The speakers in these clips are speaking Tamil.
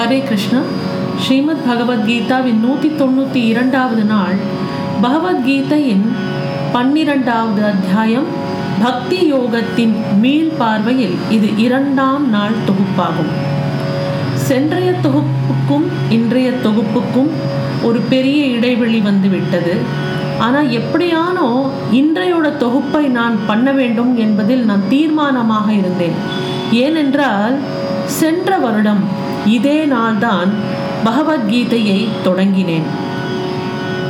ஹரே கிருஷ்ணா. ஸ்ரீமத் பகவத்கீதாவின் நூற்றி தொண்ணூற்றி இரண்டாவது நாள் பகவத்கீதையின் பன்னிரண்டாவது அத்தியாயம் பக்தி யோகத்தின் மீள் பார்வையில் இது இரண்டாம் நாள் தொகுப்பாகும். சென்றைய தொகுப்புக்கும் இன்றைய தொகுப்புக்கும் ஒரு பெரிய இடைவெளி வந்து விட்டது ஆனால் எப்படியானோ இன்றையோட தொகுப்பை நான் பண்ண வேண்டும் என்பதில் நான் தீர்மானமாக இருந்தேன். ஏனென்றால் சென்ற வருடம் இதே நாள்தான் பகவத்கீதையை தொடங்கினேன்.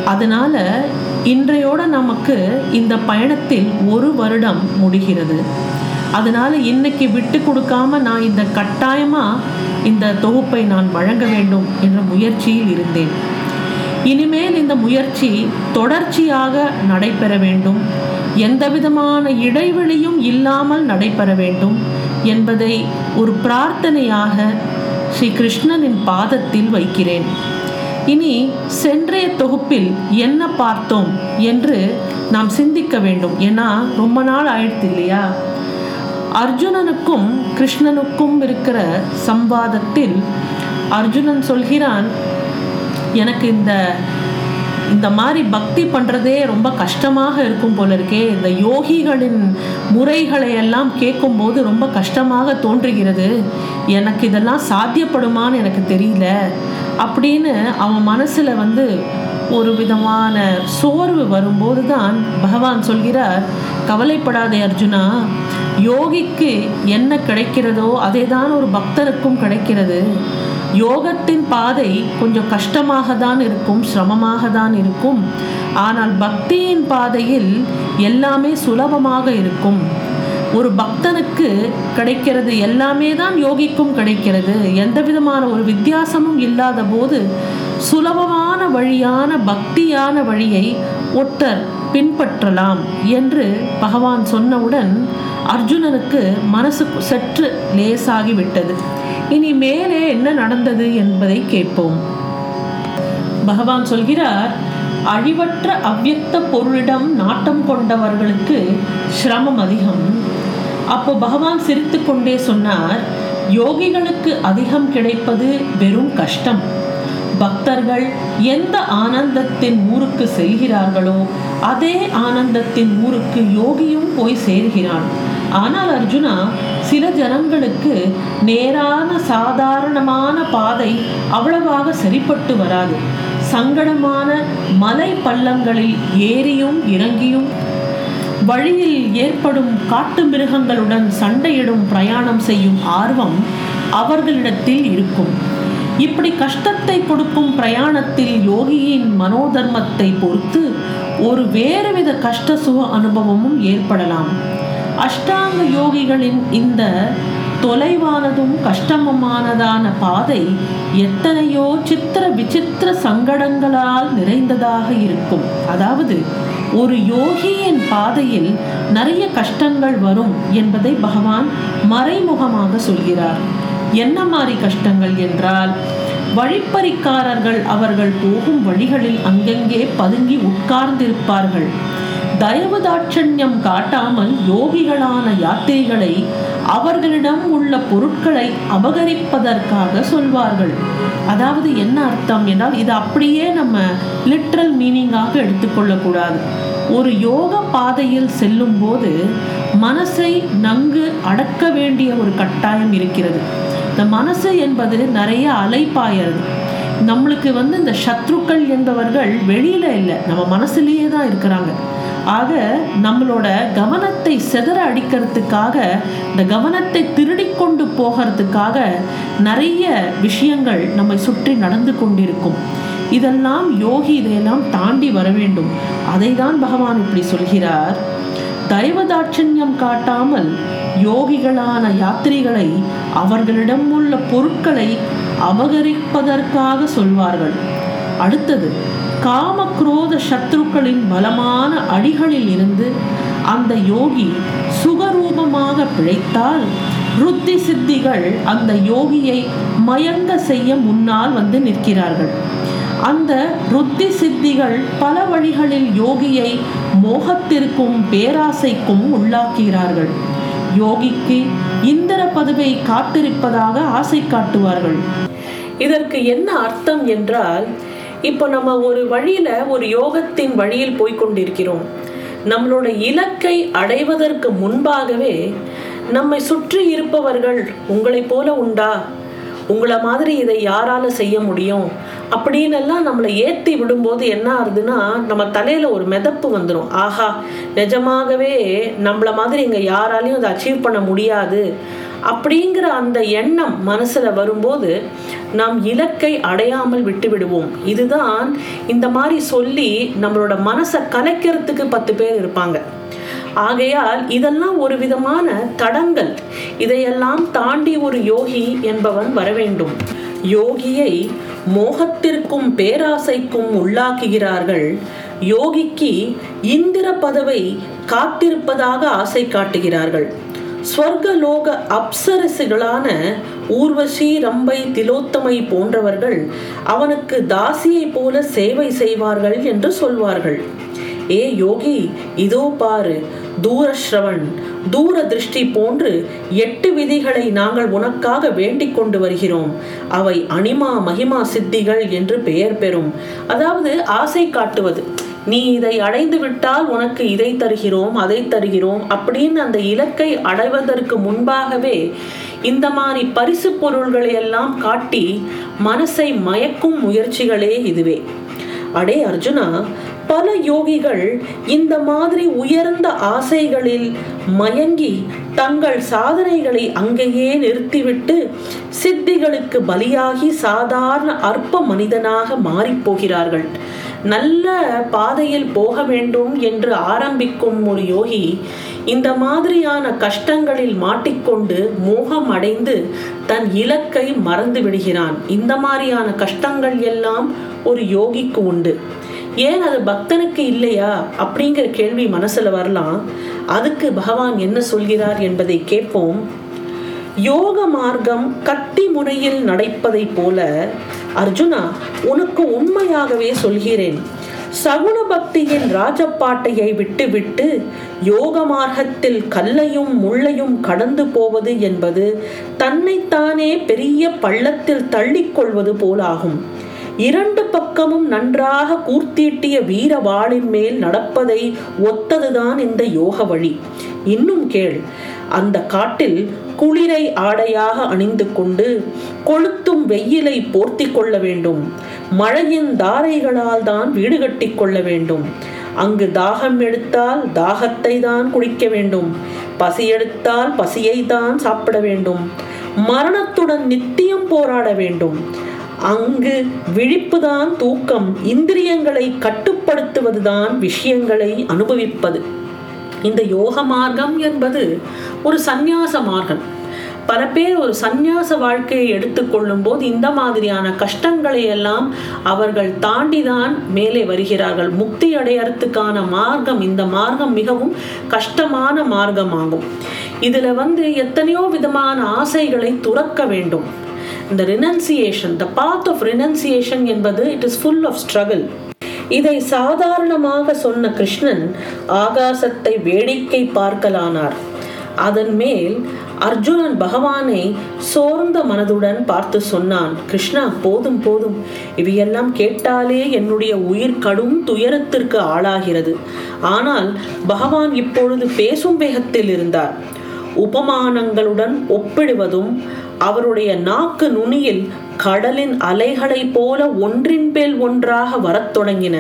அதனால இன்றையோட நமக்கு இந்த பயணத்தில் ஒரு வருடம் முடிகிறது. அதனால இன்னைக்கு விட்டு கொடுக்காம நான் இந்த கட்டாயமா இந்த தொகுப்பை நான் வழங்க வேண்டும் என்ற முயற்சியில் இருந்தேன். இனிமேல் இந்த முயற்சி தொடர்ச்சியாக நடைபெற வேண்டும். எந்த விதமான இடைவெளியும் இல்லாமல் நடைபெற வேண்டும் என்பதை ஒரு பிரார்த்தனையாக ஸ்ரீ கிருஷ்ணனின் பாதத்தில் வைக்கிறேன். இனி சென்றைய தொகுப்பில் என்ன பார்த்தோம் என்று நாம் சிந்திக்க வேண்டும். ஏன்னா ரொம்ப நாள் ஆயிடுத்து இல்லையா? அர்ஜுனனுக்கும் கிருஷ்ணனுக்கும் இருக்கிற சம்பாதத்தில் அர்ஜுனன் சொல்கிறான் எனக்கு இந்த இந்த மாதிரி பக்தி பண்ணுறதே ரொம்ப கஷ்டமாக இருக்கும் போல இருக்கே. இந்த யோகிகளின் முறைகளை எல்லாம் கேட்கும்போது ரொம்ப கஷ்டமாக தோன்றுகிறது. எனக்கு இதெல்லாம் சாத்தியப்படுமான்னு எனக்கு தெரியல. அப்படின்னு அவன் மனசில் வந்து ஒரு விதமான சோர்வு வரும்போது தான் பகவான் சொல்கிறார் கவலைப்படாதே அர்ஜுனா யோகிக்கு என்ன கிடைக்கிறதோ அதே தான் ஒரு பக்தருக்கும் கிடைக்கிறது. யோகத்தின் பாதை கொஞ்சம் கஷ்டமாக தான் இருக்கும் சிரமமாக தான் இருக்கும். ஆனால் பக்தியின் பாதையில் எல்லாமே சுலபமாக இருக்கும். ஒரு பக்தனுக்கு கிடைக்கிறது எல்லாமே தான் யோகிக்கும் கிடைக்கிறது. எந்த விதமான ஒரு வித்தியாசமும் இல்லாத போது சுலபமான வழியான பக்தியான வழியை ஒட்டர் பின்பற்றலாம் என்று பகவான் சொன்னவுடன் அர்ஜுனனுக்கு மனசு சற்று லேசாகி விட்டது இனி மேலே என்ன நடந்தது என்பதை கேட்போம். பகவான் சொல்கிறார் அழிவற்ற அவ்வியக்த பொருளிடம் நாட்டம் கொண்டவர்களுக்கு சிரமம் அதிகம். அப்போ பகவான் சிரித்து கொண்டே சொன்னார் யோகிகளுக்கு அதிகம் கிடைப்பது வெறும் கஷ்டம். பக்தர்கள் எந்த ஆனந்தத்தின் ஊருக்கு செல்கிறார்களோ அதே ஆனந்தத்தின் ஊருக்கு யோகியும் போய் சேர்கிறான். ஆனால் அர்ஜுனா சில ஜனங்களுக்கு நேரான சாதாரணமான பாதை அவ்வளவாக சரிப்பட்டு வராது. சங்கடமான மலை பள்ளங்களில் ஏறியும் இறங்கியும் வழியில் ஏற்படும் காட்டு மிருகங்களுடன் சண்டையிடும் பிரயாணம் செய்யும் ஆர்வம் அவர்களிடத்தில் இருக்கும். இப்படி கஷ்டத்தை கொடுக்கும் பிரயாணத்தில் யோகியின் மனோதர்மத்தை பொறுத்து ஒரு வேறுவித கஷ்ட சுக அனுபவமும் ஏற்படலாம். அஷ்டாங்க யோகிகளின் இந்த தொலைவானதும் கஷ்டமமானதான பாதை எத்தனையோ சித்திர விசித்திர சங்கடங்களால் நிறைந்ததாக இருக்கும். அதாவது ஒரு யோகியின் பாதையில் நிறைய கஷ்டங்கள் வரும் என்பதை பகவான் மறைமுகமாக சொல்கிறார். என்ன மாதிரி கஷ்டங்கள் என்றால் வழிப்பறிக்காரர்கள் அவர்கள் போகும் வழிகளில் அங்கங்கே பதுங்கி உட்கார்ந்திருப்பார்கள். தயவு தாட்சண்யம் காட்டாமல் யோகிகளான யாத்திரிகளை அவர்களிடம் உள்ள பொருட்களை அபகரிப்பதற்காக சொல்வார்கள். அதாவது என்ன அர்த்தம் என்றால் இது அப்படியே நம்ம லிட்ரல் மீனிங்காக எடுத்துக்கொள்ளக்கூடாது ஒரு யோக பாதையில் செல்லும் போது மனசை நன்கு அடக்க வேண்டிய ஒரு கட்டாயம் இருக்கிறது. இந்த மனசு என்பது நிறைய அலைப்பாயறது நம்மளுக்கு வந்து இந்த சத்ருக்கள் என்பவர்கள் வெளியில இல்லை நம்ம மனசுலேயே தான் இருக்கிறாங்க. ஆக நம்மளோட கவனத்தை செதற அடிக்கிறதுக்காக இந்த கவனத்தை திருடி கொண்டு போகிறதுக்காக நிறைய விஷயங்கள் நம்மை சுற்றி நடந்து கொண்டிருக்கும். இதெல்லாம் யோகி இதையெல்லாம் தாண்டி வர வேண்டும். அதை தான் பகவான் இப்படி சொல்கிறார். தயவதாட்சண்யம் காட்டாமல் யோகிகளான யாத்திரிகளை அவர்களிடம் உள்ள பொருட்களை அபகரிப்பதற்காக சொல்வார்கள். அடுத்தது காம குரோத சத்ருக்களின் பலமான அடிகளில் இருந்து அந்த யோகி சுகரூபமாக பிழைத்தால் ருத்தி சித்திகள் அந்த யோகியை மயங்க செய்ய முன்னால் வந்து நிற்கிறார்கள். அந்த ருத்தி சித்திகள் பல வழிகளில் யோகியை மோகத்திற்கும் பேராசைக்கும் உள்ளாக்குகிறார்கள். யோகிக்கு இந்திர பதவியை காத்திருப்பதாக ஆசை காட்டுவார்கள். இதற்கு என்ன அர்த்தம் என்றால் இப்போ நம்ம ஒரு வழியில ஒரு யோகத்தின் வழியில் போய்கொண்டிருக்கிறோம் நம்மளோட இலக்கை அடைவதற்கு முன்பாகவே நம்மை சுற்றி இருப்பவர்கள் உங்களை போல உண்டா? உங்களை மாதிரி இதை யாரால செய்ய முடியும்? அப்படின்னு எல்லாம் நம்மளை ஏற்றி விடும்போது என்ன ஆகுதுன்னா நம்ம தலையில ஒரு மிதப்பு வந்துடும் ஆஹா நிஜமாகவே நம்மள மாதிரி இங்க யாராலையும் அதை அச்சீவ் பண்ண முடியாது. அப்படிங்கிற அந்த எண்ணம் மனசுல வரும்போது நாம் இலக்கை அடையாமல் விட்டுவிடுவோம். இதுதான் இந்த மாதிரி சொல்லி நம்மளோட மனசை கலைக்கிறதுக்கு பத்து பேர் இருப்பாங்க. ஆகையால் இதெல்லாம் ஒரு விதமான தடங்கள். இதையெல்லாம் தாண்டி ஒரு யோகி என்பவன் வர வேண்டும். யோகியை மோகத்திற்கும் பேராசைக்கும் உள்ளாக்குகிறார்கள். யோகிக்கு இந்திர பதவை காத்திருப்பதாக ஆசை காட்டுகிறார்கள். ஸ்வர்கலோக அப்சரசுகளான ஊர்வசி ரம்பை திலோத்தமை போன்றவர்கள் அவனுக்கு தாசியை போல சேவை செய்வார்கள் என்று சொல்வார்கள். ஏ யோகி இதோ பாரு தூரஸ்ரவன் தூர திருஷ்டி போன்று எட்டு விதிகளை நாங்கள் உனக்காக வேண்டிக் கொண்டு வருகிறோம். அவை அனிமா மகிமா சித்திகள் என்று பெயர் பெறும். அதாவது ஆசை காட்டுவது. நீ இதை அடைந்து விட்டால் உனக்கு இதை தருகிறோம் அதை தருகிறோம் அப்படின்னு அந்த இலக்கை அடைவதற்கு முன்பாகவே இந்த மாதிரி பரிசு பொருள்களை எல்லாம் காட்டி மனசை மயக்கும் முயற்சிகளே இதுவே. அடே அர்ஜுனா பல யோகிகள் இந்த மாதிரி உயர்ந்த ஆசைகளில் மயங்கி தங்கள் சாதனைகளை அங்கேயே நிறுத்திவிட்டு சித்திகளுக்கு பலியாகி சாதாரண அற்ப மனிதனாக மாறிப்போகிறார்கள் நல்ல பாதையில் போக வேண்டும் என்று ஆரம்பிக்கும் ஒரு யோகி இந்த மாதிரியான கஷ்டங்களில் மாட்டிக்கொண்டு மோகம் அடைந்து தன் இலக்கை மறந்து விடுகிறான். இந்த மாதிரியான கஷ்டங்கள் எல்லாம் ஒரு யோகிக்கு உண்டு. ஏன் அது பக்தனுக்கு இல்லையா? அப்படிங்கிற கேள்வி மனசுல வரலாம். அதுக்கு பகவான் என்ன சொல்கிறார் என்பதை கேட்போம். யோக மார்க்கம் கத்தி முறையில் நடைப்பதை போல அர்ஜுனா உனக்கு உண்மையாகவே சொல்கிறேன். சகுன பக்தியின் ராஜப்பாட்டையை விட்டுவிட்டு யோக மார்க்கத்தில் கல்லையும் முள்ளையும் கடந்து போவது என்பது தன்னைத்தானே பெரிய பள்ளத்தில் தள்ளிக்கொள்வது போலாகும். இரண்டு பக்கமும் நன்றாக கூர்த்தீட்டிய வீர வாளின் மேல் நடப்பதை ஒத்ததுதான் இந்த யோக வழி. இன்னும் கேள் அந்த காட்டில் குளிரை ஆடையாக அணிந்து கொண்டு கொளுத்தும் வெயிலை போர்த்தி கொள்ள வேண்டும். மழையின் தாரைகளால் தான் வீடு கட்டி கொள்ள வேண்டும். அங்கு தாகம் எடுத்தால் தாகத்தை தான் குடிக்க வேண்டும். பசி எடுத்தால் பசியை தான் சாப்பிட வேண்டும். மரணத்துடன் நித்தியம் போராட வேண்டும். அங்கு விழிப்புதான் தூக்கம். இந்திரியங்களை கட்டுப்படுத்துவதுதான் விஷயங்களை அனுபவிப்பது. இந்த யோக மார்க்கம் என்பது ஒரு சந்நியாச மார்க்கம். பல பேர் ஒரு சந்நியாச வாழ்க்கையை எடுத்துக்கொள்ளும் போது இந்த மாதிரியான கஷ்டங்களை எல்லாம் அவர்கள் தாண்டிதான் மேலே வருகிறார்கள். முக்தி அடையறதுக்கான மார்க்கம் இந்த மார்க்கம் மிகவும் கஷ்டமான மார்க்கமாகும். இதுல வந்து எத்தனையோ விதமான ஆசைகளை துறக்க வேண்டும். இந்த renunciation the path of renunciation என்பது it is full of struggle இதை சாதாரணமாக சொன்ன கிருஷ்ணன் ஆகாசத்தை வேடிக்கை பார்க்கலானார். அதன் மேல் அர்ஜுனன் பகவானை சோர்ந்த மனதுடன் பார்த்து சொன்னான் கிருஷ்ணா போதும் போதும். இவையெல்லாம் கேட்டாலே என்னுடைய உயிர் கடும் துயரத்திற்கு ஆளாகிறது. ஆனால் பகவான் இப்பொழுது பேசும் வேகத்தில் இருந்தார். உபமானங்களுடன் ஒப்பிடுவதும் அவருடைய நாக்கு நுனியில் கடலின் அலைகளைப் போல ஒன்றின்பேல் ஒன்றாக வரத் தொடங்கின.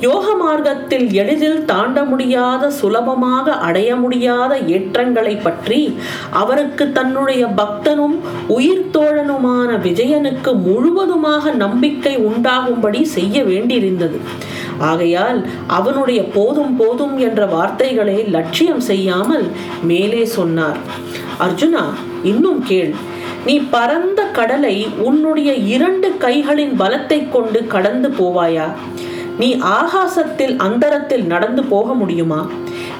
யோக மார்க்கத்தில் எளிதில் தாண்ட முடியாத சுலபமாக அடைய முடியாத ஏற்றங்களை பற்றி அவருக்கு தன்னுடைய பக்தனும் உயிர் தோழனுமான விஜயனுக்கு முழுவதுமாக நம்பிக்கை உண்டாகும்படி செய்ய வேண்டியிருந்தது. ஆகையால் அவனுடைய போதும் போதும் என்ற வார்த்தைகளை லட்சியம் செய்யாமல் மேலே சொன்னார். அர்ஜுனா இன்னும் கேள். நீ பரந்த கடலை உன்னுடைய இரண்டு கைகளின் பலத்தை கொண்டு கடந்து போவாயா? நீ ஆகாசத்தில் அந்தரத்தில் நடந்து போக முடியுமா?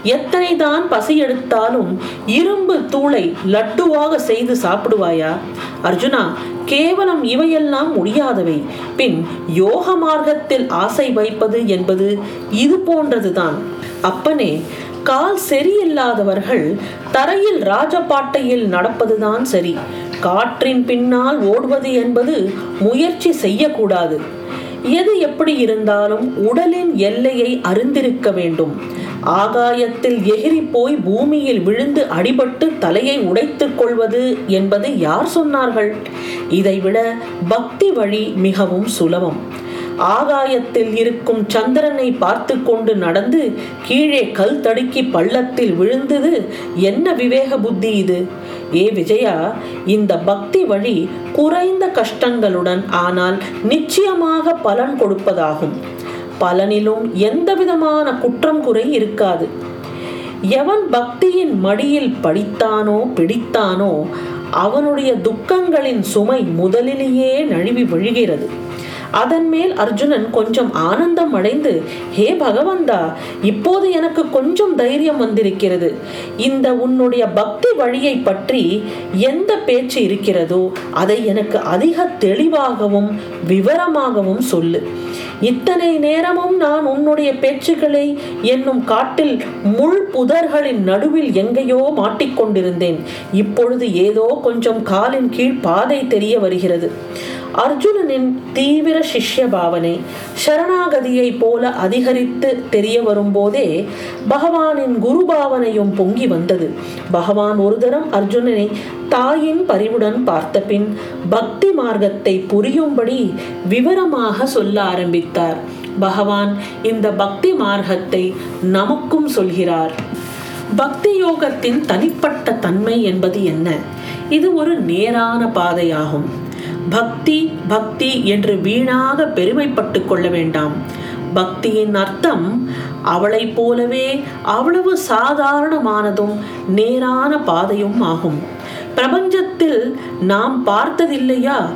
எத்தனைதான் பசி எடுத்தாலும் இரும்பு தூளை லட்டுவாக செய்து சாப்பிடுவாயா? அர்ஜுனா கேவலம் இவையெல்லாம் முடியாதவை. பின் யோக மார்க்கத்தில் ஆசை வைப்பது என்பது இது போன்றதுதான். அப்பனே கால் சரியில்லாதவர்கள் தரையில் ராஜபாட்டையில் நடப்பதுதான் சரி. காற்றின் பின்னால் ஓடுவது என்பது முயற்சி செய்யக்கூடாது. எது எப்படி இருந்தாலும் உடலின் எல்லையை அறிந்திருக்க வேண்டும். ஆகாயத்தில் எகிரி போய் பூமியில் விழுந்து அடிபட்டு தலையை உடைத்துக் கொள்வது என்பது யார் சொன்னார்கள்? இதைவிட பக்தி வழி மிகவும் சுலபம். ஆகாயத்தில் இருக்கும் சந்திரனை பார்த்து கொண்டு நடந்து கீழே கல் தடுக்கி பள்ளத்தில் விழுந்தது என்ன விவேக புத்தி இது? ஏ விஜயா இந்த பக்தி வழி குறைந்த கஷ்டங்களுடன் ஆனால் நிச்சயமாக பலன் கொடுப்பதாகும். பலனிலும் எந்த விதமான குற்றம் குறை இருக்காது. எவன் பக்தியின் மடியில் படித்தானோ பிடித்தானோ அவனுடைய துக்கங்களின் சுமை முதலிலேயே நழுவி விழுகிறது. அதன் மேல் அர்ஜுனன் கொஞ்சம் ஆனந்தம் அடைந்து ஹே பகவந்தா இப்போது எனக்கு கொஞ்சம் தைரியம் வந்திருக்கிறது. இந்த உன்னுடைய பக்தி வழியை பற்றி எந்த பேச்சு இருக்கிறதோ அதை எனக்கு அதிக தெளிவாகவும் விவரமாகவும் சொல்லு. இத்தனை நேரமும் நான் உன்னுடைய பேச்சுக்களை என்னும் காட்டில் முள் புதர்களின் நடுவில் எங்கேயோ மாட்டிக்கொண்டிருந்தேன். இப்பொழுது ஏதோ கொஞ்சம் காலின் கீழ் பாதை தெரிய வருகிறது. அர்ஜுனனின் தீவிர சிஷ்ய பாவனை சரணாகதியை போல அதிகரித்து தெரிய வரும்போதே பகவானின் குரு பாவனையும் பொங்கி வந்தது. பகவான் ஒரு தரம் அர்ஜுனனை தாயின் பரிவுடன் பார்த்த பின் பக்தி மார்க்கத்தை புரியும்படி விவரமாக சொல்ல ஆரம்பித்தார். பகவான் இந்த பக்தி மார்க்கத்தை நமக்கும் சொல்கிறார். பக்தி யோகத்தின் தனிப்பட்ட தன்மை என்பது என்ன? இது ஒரு நேரான பாதையாகும். பக்தி பக்தி என்று வீணாக பெருமைப்பட்டு கொள்ள வேண்டாம். பக்தியின் அர்த்தம் அவளைப் போலவே அவ்வளவு சாதாரணமானதும் நேரான பாதையும் ஆகும். பிரபஞ்சத்தில் நாம் பார்த்ததில்லையா?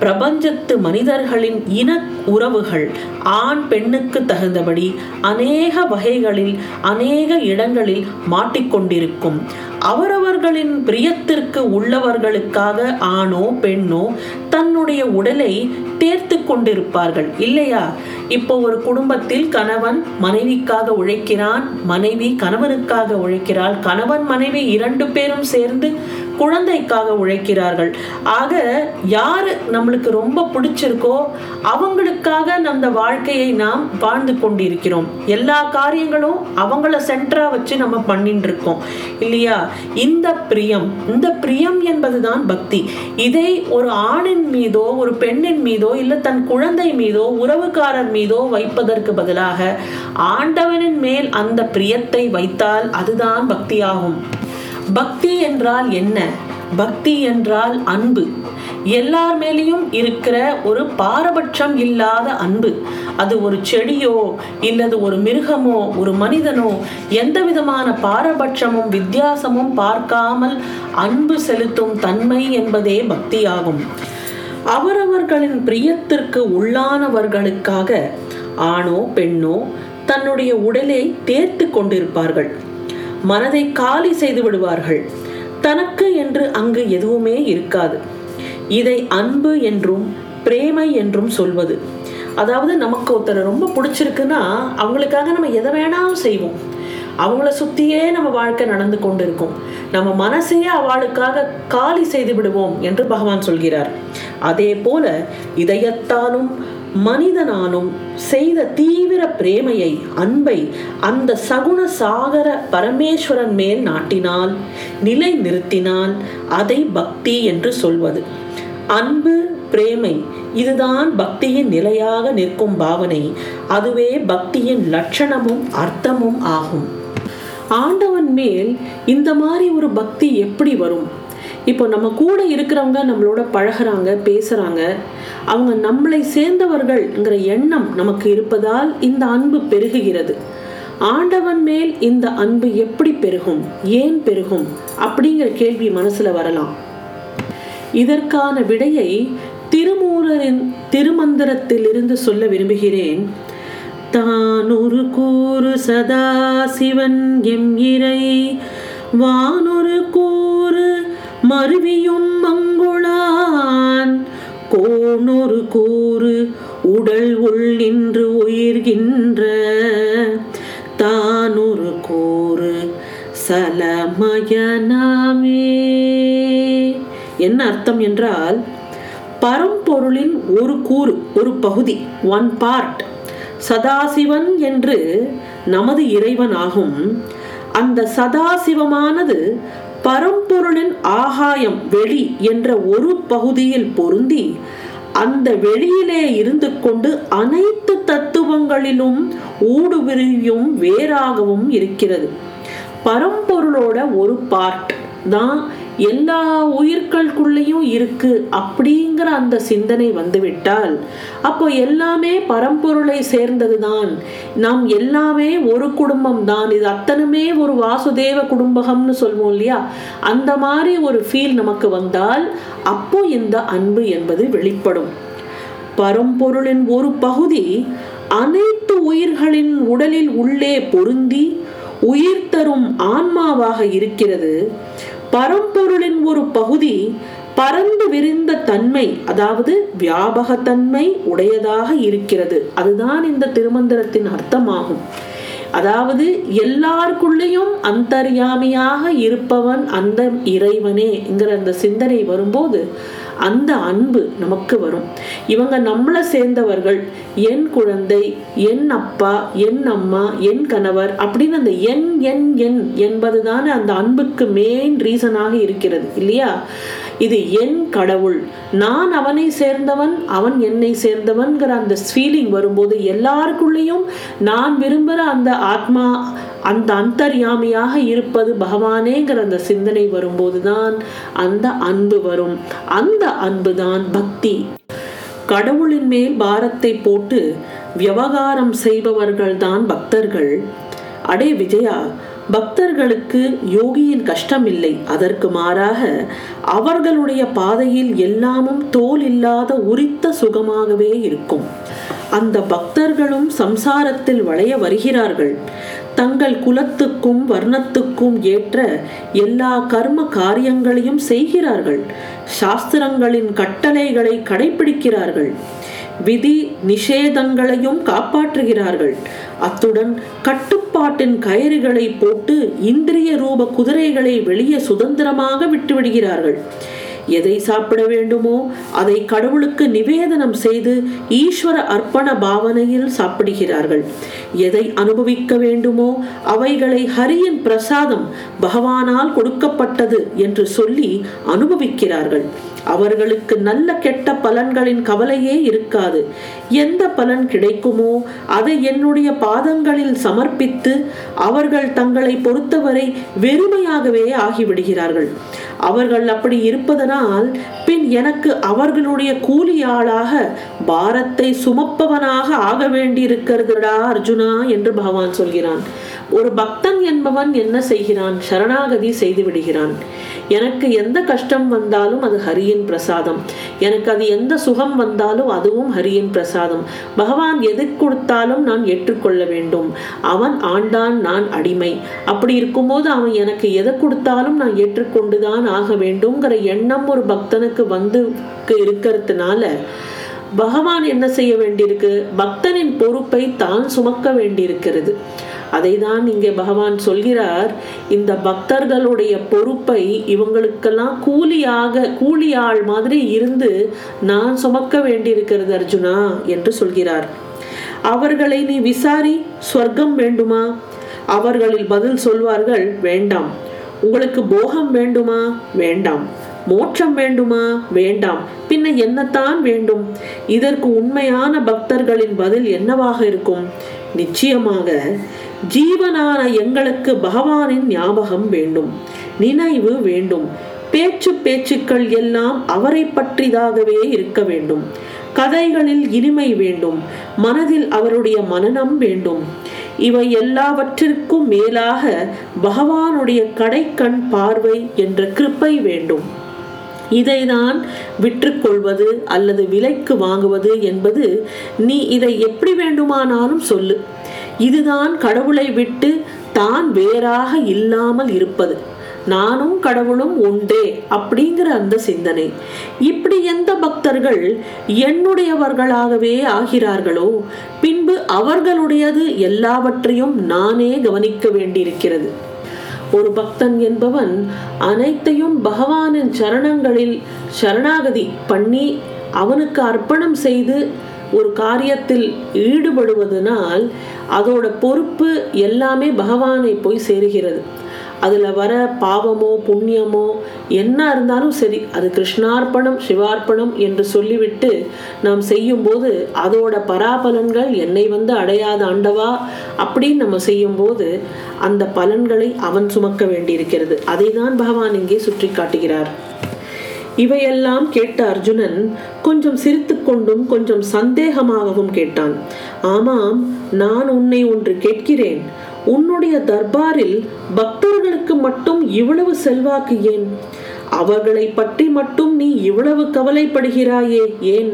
பிரபஞ்சத்து மனிதர்களின் இன உறவுகள் ஆண் பெண்ணுக்கு தகுந்தபடி அநேக வகைகளில் அநேக இடங்களில் மாட்டிக்கொண்டிருக்கும். அவரவர்களின் பிரியத்திற்கு உள்ளவர்களுக்காக ஆணோ பெண்ணோ தன்னுடைய உடலை தேர்த்து கொண்டிருப்பார்கள். இல்லையா? இப்போ ஒரு குடும்பத்தில் கணவன் மனைவிக்காக உழைக்கிறான் மனைவி கணவனுக்காக உழைக்கிறாள் கணவன் மனைவி இரண்டு பேரும் சேர்ந்து குழந்தைக்காக உழைக்கிறார்கள். ஆக யார் நம்மளுக்கு ரொம்ப பிடிச்சிருக்கோ அவங்களுக்காக நம்ம வாழ்க்கையை நாம் வாழ்ந்து கொண்டிருக்கிறோம். எல்லா காரியங்களும் அவங்கள சென்டரா வச்சு நம்ம பண்ணிட்டு இருக்கோம் இல்லையா? இந்த பிரியம் இந்த பிரியம் என்பதுதான் பக்தி. இதை ஒரு ஆணின் மீதோ ஒரு பெண்ணின் மீதோ இல்ல தன் குழந்தை மீதோ உறவுக்காரர் மீதோ வைப்பதற்கு பதிலாக ஆண்டவனின் மேல் அந்த பிரியத்தை வைத்தால் அதுதான் பக்தியாகும். பக்தி என்றால் என்ன? பக்தி என்றால் அன்பு. எல்லார் மேலேயும் இருக்கிற ஒரு பாரபட்சம் இல்லாத அன்பு. அது ஒரு செடியோ இல்லது ஒரு மிருகமோ ஒரு மனிதனோ எந்த விதமான பாரபட்சமும் வித்தியாசமும் பார்க்காமல் அன்பு செலுத்தும் தன்மை என்பதே பக்தியாகும். அவரவர்களின் பிரியத்திற்கு உள்ளானவர்களுக்காக ஆணோ பெண்ணோ தன்னுடைய உடலை தேர்த்து கொண்டிருப்பார்கள். மனதை காலி செய்து விடுவார்கள். தனக்கு என்று அங்கு எதுவுமே இருக்காது. இதை அன்பு என்றும் பிரேமை என்றும் சொல்வது. அதாவது நமக்கு ஒருத்தரை ரொம்ப பிடிச்சிருக்குன்னா அவங்களுக்காக நம்ம எதை வேணாலும் செய்வோம். அவங்கள சுத்தியே நம்ம வாழ்க்கை நடந்து கொண்டு இருக்கும் நம்ம மனசையே அவளுக்காக காலி செய்து விடுவோம் என்று பகவான் சொல்கிறார். அதே போல இதயத்தாலும் மனிதனானும் செய்த தீவிர பிரேமையை அன்பை அந்த சகுண சாகர பரமேஸ்வரன் மேல் நாட்டினால் நிலை நிறுத்தினால் அதை பக்தி என்று சொல்வது. அன்பு பிரேமை இதுதான் பக்தியின் நிலையாக நிற்கும் பாவனை. அதுவே பக்தியின் லட்சணமும் அர்த்தமும் ஆகும். ஆண்டவன் மேல் இந்த மாதிரி ஒரு பக்தி எப்படி வரும்? இப்போ நம்ம கூட இருக்கிறவங்க நம்மளோட பழகுறாங்க பேசுறாங்க அவங்க நம்மளை சேர்ந்தவர்கள்ங்கிற எண்ணம் நமக்கு இருப்பதால் இந்த அன்பு பெருகுகிறது. ஆண்டவன் மேல் இந்த அன்பு எப்படி பெருகும்? ஏன் பெருகும்? அப்படிங்கிற கேள்வி மனசுல வரலாம். இதற்கான விடையை திருமூலரின் திருமந்திரத்திலிருந்து சொல்ல விரும்புகிறேன். தானொரு கூறு சதா சிவன் எம் இறை வானொரு கூறு மருவியும் மங்குளான் கோணொரு கூறு உடல் உள்ளின்று உயிர்கின்ற. தானொரு கூறு சலமயனாமே என்ன அர்த்தம் என்றால் பரம்பொருளின் ஒரு கூறு ஒரு பகுதி ஒன் பார்ட் சதாசிவன் என்று நமது இறைவன் ஆகும். அந்த சதாசிவமானது பரம்பொருளின் ஆகாயம் வெளி என்ற ஒரு பகுதியில் பொருந்தி அந்த வெளியிலே இருந்து கொண்டு அனைத்து தத்துவங்களிலும் ஊடுருவியும் வேறாகவும் இருக்கிறது. பரம்பொருளோட ஒரு பார்ட் தான் எல்லா உயிர்களுக்குள்ளேயும் இருக்கு அப்படிங்கிற அந்த சிந்தனை வந்துவிட்டால் அப்போ எல்லாமே பரம்பொருளை சேர்ந்ததுதான். நாம் எல்லாமே ஒரு குடும்பம் தான் இது அத்தனுமே ஒரு வாசுதேவ குடும்பகம்னு சொல்வோம் இல்லையா? அந்த மாதிரி ஒரு ஃபீல் நமக்கு வந்தால் அப்போ இந்த அன்பு என்பது வெளிப்படும். பரம்பொருளின் ஒரு பகுதி அனைத்து உயிர்களின் உடலில் உள்ளே பொருந்தி உயிர் தரும் ஆன்மாவாக இருக்கிறது. பரம்பொருளின் ஒரு பகுதி பரந்து விரிந்த தன்மை அதாவது வியாபகத்தன்மை உடையதாக இருக்கிறது. அதுதான் இந்த திருமந்திரத்தின் அர்த்தமாகும். அதாவது எல்லாருக்குள்ளேயும் அந்தர்யாமியாக இருப்பவன் அந்த இறைவனேங்கிற அந்த சிந்தனை வரும்போது அந்த அன்பு நமக்கு வரும். இவங்க நம்மளை சேர்ந்தவர்கள் என் குழந்தை என் அப்பா என் அம்மா என் கணவர் அப்படின்னு அந்த என் என் என் என்பதுதான அந்த அன்புக்கு மெயின் ரீசனாக இருக்கிறது இல்லையா? இது என் கடவுள். நான் அவனை சேர்ந்தவன் அவன் என்னை சேர்ந்தவன்கிற அந்த ஃபீலிங் வரும்போது எல்லாருக்குள்ளேயும் நான் விரும்புகிற அந்த ஆத்மா அந்த அந்தர்யாமியாக இருப்பது பகவானேங்கிற அந்த சிந்தனை வரும்போது தான் அந்த அன்பு வரும். அந்த அன்புதான் பக்தி. கடவுளின் மேல் பாரத்தை போட்டு விவகாரம் செய்பவர்கள்தான் பக்தர்கள். அடே விஜயா பக்தர்களுக்கு யோகியின் கஷ்டம் இல்லை அதற்கு மாறாக அவர்களுடைய பாதையில் எல்லாமும் தோல் இல்லாத உரித்த சுகமாகவே இருக்கும். அந்த பக்தர்களும் சம்சாரத்தில் வளைய வருகிறார்கள். தங்கள் குலத்துக்கும் வர்ணத்துக்கும் ஏற்ற எல்லா கர்ம காரியங்களையும் செய்கிறார்கள். சாஸ்திரங்களின் கட்டளைகளை கடைபிடிக்கிறார்கள் விதி நிஷேதங்களையும் காப்பாற்றுகிறார்கள். அத்துடன் கட்டுப்பாட்டின் கயிறுகளை போட்டு இந்திரிய ரூப குதிரைகளை வெளியே சுதந்திரமாக விட்டுவிடுகிறார்கள். எதை சாப்பிட வேண்டுமோ அதை கடவுளுக்கு நிவேதனம் செய்து ஈஸ்வர அர்ப்பண பாவனையில் சாப்பிடுகிறார்கள். எதை அனுபவிக்க வேண்டுமோ அவைகளை ஹரியின் பிரசாதம் பகவானால் கொடுக்கப்பட்டது என்று சொல்லி அனுபவிக்கிறார்கள். அவர்களுக்கு நல்ல கெட்ட பலன்களின் கவலையே இருக்காது. எந்த பலன் கிடைக்குமோ அதை என்னுடைய பாதங்களில் சமர்ப்பித்து அவர்கள் தங்களை பொறுத்தவரை வெறுமையாகவே ஆகிவிடுகிறார்கள். அவர்கள் அப்படி இருப்பதனால் பின் எனக்கு அவர்களுடைய கூலியாளாக பாரத்தை சுமப்பவனாக ஆக வேண்டியிருக்கிறதுடா அர்ஜுனா என்று பகவான் சொல்கிறான். ஒரு பக்தன் என்பவன் என்ன செய்கிறான்? சரணாகதி செய்து விடுகிறான். எனக்கு எந்த கஷ்டம் வந்தாலும் அது ஹரியின் பிரசாதம். எனக்கு அது எந்த சுகம் வந்தாலும் அதுவும் ஹரியின் பிரசாதம். பகவான் எது கொடுத்தாலும் நான் ஏற்றுக்கொள்ள வேண்டும். அவன் ஆண்டான் நான் அடிமை. அப்படி இருக்கும்போது அவன் எனக்கு எதை கொடுத்தாலும் நான் ஏற்றுக்கொண்டுதான் ஆக வேண்டும்ங்கிற எண்ணம் ஒரு பக்தனுக்கு வந்து இருக்கிறதுனால பகவான் என்ன செய்ய வேண்டியிருக்கு? பக்தனின் பொறுப்பை தான் சுமக்க வேண்டியிருக்கிறது. அதை தான் இங்கே பகவான் சொல்கிறார். இந்த பக்தர்களுடைய பொறுப்பை இவங்களுக்கெல்லாம் கூலியாக கூலியாள் மாதிரி இருந்து நான் சுமக்க வேண்டியிருக்கிறது அர்ஜுனா என்று சொல்கிறார். அவர்களை நீ விசாரி சொர்க்கம் வேண்டுமா? அவர்களில் பதில் சொல்வார்கள் வேண்டாம். உங்களுக்கு போகம் வேண்டுமா? வேண்டாம். மோட்சம் வேண்டுமா? வேண்டாம். பின்ன என்னத்தான் வேண்டும்? இதற்கு உண்மையான பக்தர்களின் பதில் என்னவாக இருக்கும்? நிச்சயமாக ஜீவனான எங்களுக்கு பகவானின் ஞாபகம் வேண்டும். நினைவு வேண்டும். பேச்சு பேச்சுக்கள் எல்லாம் அவரை பற்றிதாகவே இருக்க வேண்டும். கதைகளில் இனிமை வேண்டும் மனதில் அவருடைய மனநம் வேண்டும். இவை எல்லாவற்றிற்கும் மேலாக பகவானுடைய கடைக்கண் பார்வை என்ற கிருப்பை வேண்டும். இதைதான் விற்றுக்கொள்வது அல்லது விலைக்கு வாங்குவது என்பது நீ இதை எப்படி வேண்டுமானாலும் சொல்லு. இதுதான் கடவுளை விட்டு தான் வேறாக இல்லாமல் இருப்பது. நானும் கடவுளும் ஒன்றே அப்படிங்கிற அந்த சிந்தனை. இப்படி எந்த பக்தர்கள் என்னுடையவர்களாகவே ஆகிறார்களோ பின்பு அவர்களுடையது எல்லாவற்றையும் நானே கவனிக்க வேண்டியிருக்கிறது. ஒரு பக்தன் என்பவன் அனைத்தையும் பகவானின் சரணங்களில் சரணாகதி பண்ணி அவனுக்கு அர்ப்பணம் செய்து ஒரு காரியத்தில் ஈடுபடுவதனால் அதோட பொறுப்பு எல்லாமே பகவானை போய் சேருகிறது. அதில் வர பாவமோ புண்ணியமோ என்ன இருந்தாலும் சரி அது கிருஷ்ணார்ப்பணம் சிவார்ப்பணம் என்று சொல்லிவிட்டு நாம் செய்யும்போது அதோட பராபலன்கள் என்னை வந்து அடையாத ஆண்டவா அப்படின்னு நம்ம செய்யும்போது அந்த பலன்களை அவன் சுமக்க வேண்டியிருக்கிறது. அதை தான் பகவான் இங்கே சுற்றி காட்டுகிறார். இவையெல்லாம் கேட்ட அர்ஜுனன் கொஞ்சம் சிரித்துக்கொண்டும் கொஞ்சம் சந்தேகமாகவும் கேட்டான். ஆமாம் நான் உன்னை ஒன்று கேட்கிறேன். உன்னுடைய தர்பாரில் பக்தர்களுக்கு மட்டும் இவ்வளவு செல்வாக்கு ஏன்? அவர்களை பற்றி மட்டும் நீ இவ்வளவு கவலைப்படுகிறாயே ஏன்?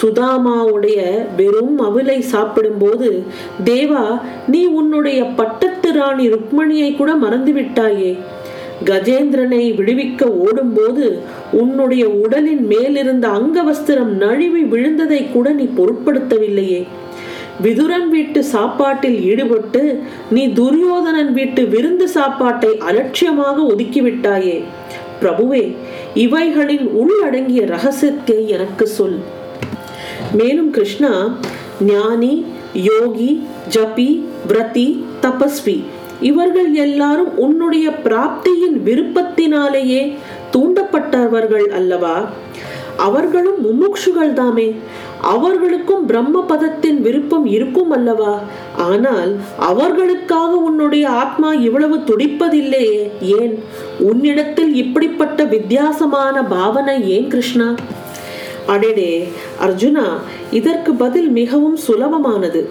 சுதாமாவுடைய வெறும் அவிலை சாப்பிடும்போது தேவா நீ உன்னுடைய பட்டத்து ராணி ருக்மணியை கூட மறந்துவிட்டாயே. கஜேந்திரனை விடுவிக்க ஓடும்போது உன்னுடைய உடலின் மேலிருந்த அங்கவஸ்திரம் நழுவி விழுந்ததை கூட நீ பொருட்படுத்தவில்லையே. விதுரன் வீட்டு சாப்பாட்டில் ஈடுபட்டு நீ துரியோதனன் வீட்டு விருந்து சாப்பாட்டை அலட்சியமாக ஒதுக்கிவிட்டாயே. பிரபுவே இவைகளின் உள்ளடங்கிய ரகசியத்தை எனக்கு சொல். மேலும் கிருஷ்ணா ஞானி யோகி ஜபி விரதி தபஸ்வி இவர்கள் எல்லாரும் உன்னுடைய பிராப்தியின் விருப்பத்தினாலேயே தூண்டப்பட்டவர்கள் அல்லவா? அவர்களும் முமுட்சுகள் தாமே அவர்களுக்கும் பிரம்ம பதத்தின் விருப்பம் இருக்கும் அல்லவா ஆனால் அவர்களுக்காக உன்னுடைய ஆத்மா இவ்வளவு துடிப்பதில்லையே. ஏன்? உன்னிடத்தில் இப்படிப்பட்ட வித்தியாசமான பாவனை ஏன் கிருஷ்ணா? அடடே அர்ஜுனா இதற்கு பதில் மிகவும் சுலபமானது.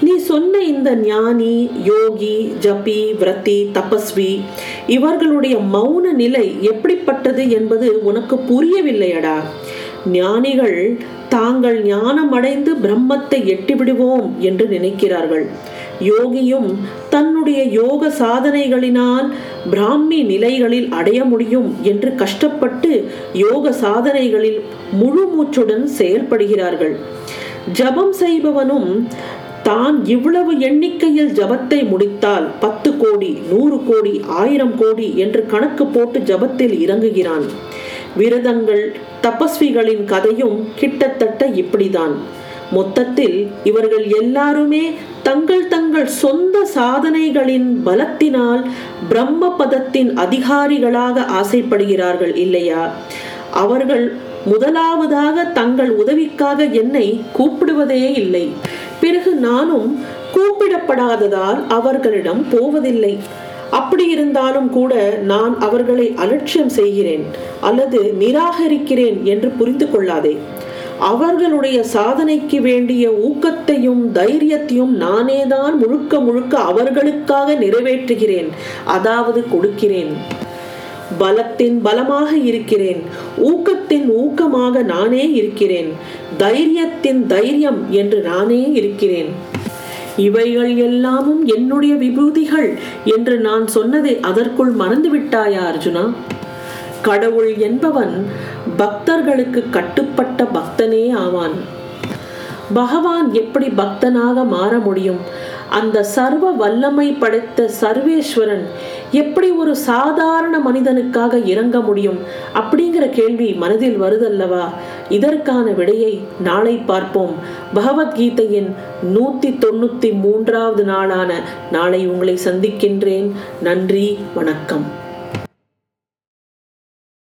நீ சொன்ன இந்த ஞானி யோகி ஜபி விரத்தி தபஸ்வி இவர்களுடைய மௌன நிலை எப்படிப்பட்டது என்பது உனக்கு புரியவில்லையடா. ஞானிகள் தாங்கள் ஞானம் அடைந்து பிரம்மத்தை எட்டிவிடுவோம் என்று நினைக்கிறார்கள். யோகியும் தன்னுடைய யோக சாதனைகளினால் பிராமி நிலைகளில் அடைய முடியும் என்று கஷ்டப்பட்டு யோக சாதனைகளில் முழு மூச்சுடன் செயல்படுகிறார்கள். ஜபம் செய்பவனும் தான் இவ்வளவு எண்ணிக்கையில் ஜபத்தை முடித்தால் பத்து கோடி நூறு கோடி ஆயிரம் கோடி என்று கணக்கு போட்டு ஜபத்தில் இறங்குகிறான். விரதங்கள் தபஸ்விகளின் கதையும் கிட்டத்தட்ட இப்படிதான் மொத்தத்தில் இவர்கள் எல்லாருமே தங்கள் தங்கள் சொந்த சாதனைகளின் பலத்தினால் பிரம்ம பதத்தின் அதிகாரிகளாக ஆசைப்படுகிறார்கள் இல்லையா? அவர்கள் முதலாவதாக தங்கள் உதவிக்காக என்னை கூப்பிடுவதே இல்லை. பிறகு நானும் கூப்பிடப்படாததால் அவர்களிடம் போவதில்லை. அப்படி இருந்தாலும் கூட நான் அவர்களை அலட்சியம் செய்கிறேன் அல்லது நிராகரிக்கிறேன் என்று புரிந்து கொள்ளாதே. அவர்களுடைய சாதனைக்கு வேண்டிய ஊக்கத்தையும் தைரியத்தையும் நானேதான் முழுக்க முழுக்க அவர்களுக்காக நிறைவேற்றுகிறேன். அதாவது கொடுக்கிறேன். பலத்தின் பலமாக இருக்கிறேன். ஊக்கத்தின் ஊக்கமாக நானே இருக்கிறேன். தைரியத்தின் தைரியம் என்று நானே இருக்கிறேன். இவைகள் எல்லாமும் என்னுடைய விபூதிகள் என்று நான் சொன்னதை அதற்குள் மறந்துவிட்டாயா அர்ஜுனா? கடவுள் என்பவன் பக்தர்களுக்கு கட்டுப்பட்ட பக்தனே ஆவான். பகவான் எப்படி பக்தனாக மாற முடியும்? அந்த சர்வ வல்லமை படைத்த சர்வேஸ்வரன் எப்படி ஒரு சாதாரண மனிதனுக்காக இறங்க முடியும் அப்படிங்கிற கேள்வி மனதில் வருதல்லவா? இதற்கான விடையை நாளை பார்ப்போம். பகவத்கீதையின் நூத்தி தொண்ணூத்தி மூன்றாவது நாளான நாளை உங்களை சந்திக்கின்றேன். நன்றி வணக்கம்.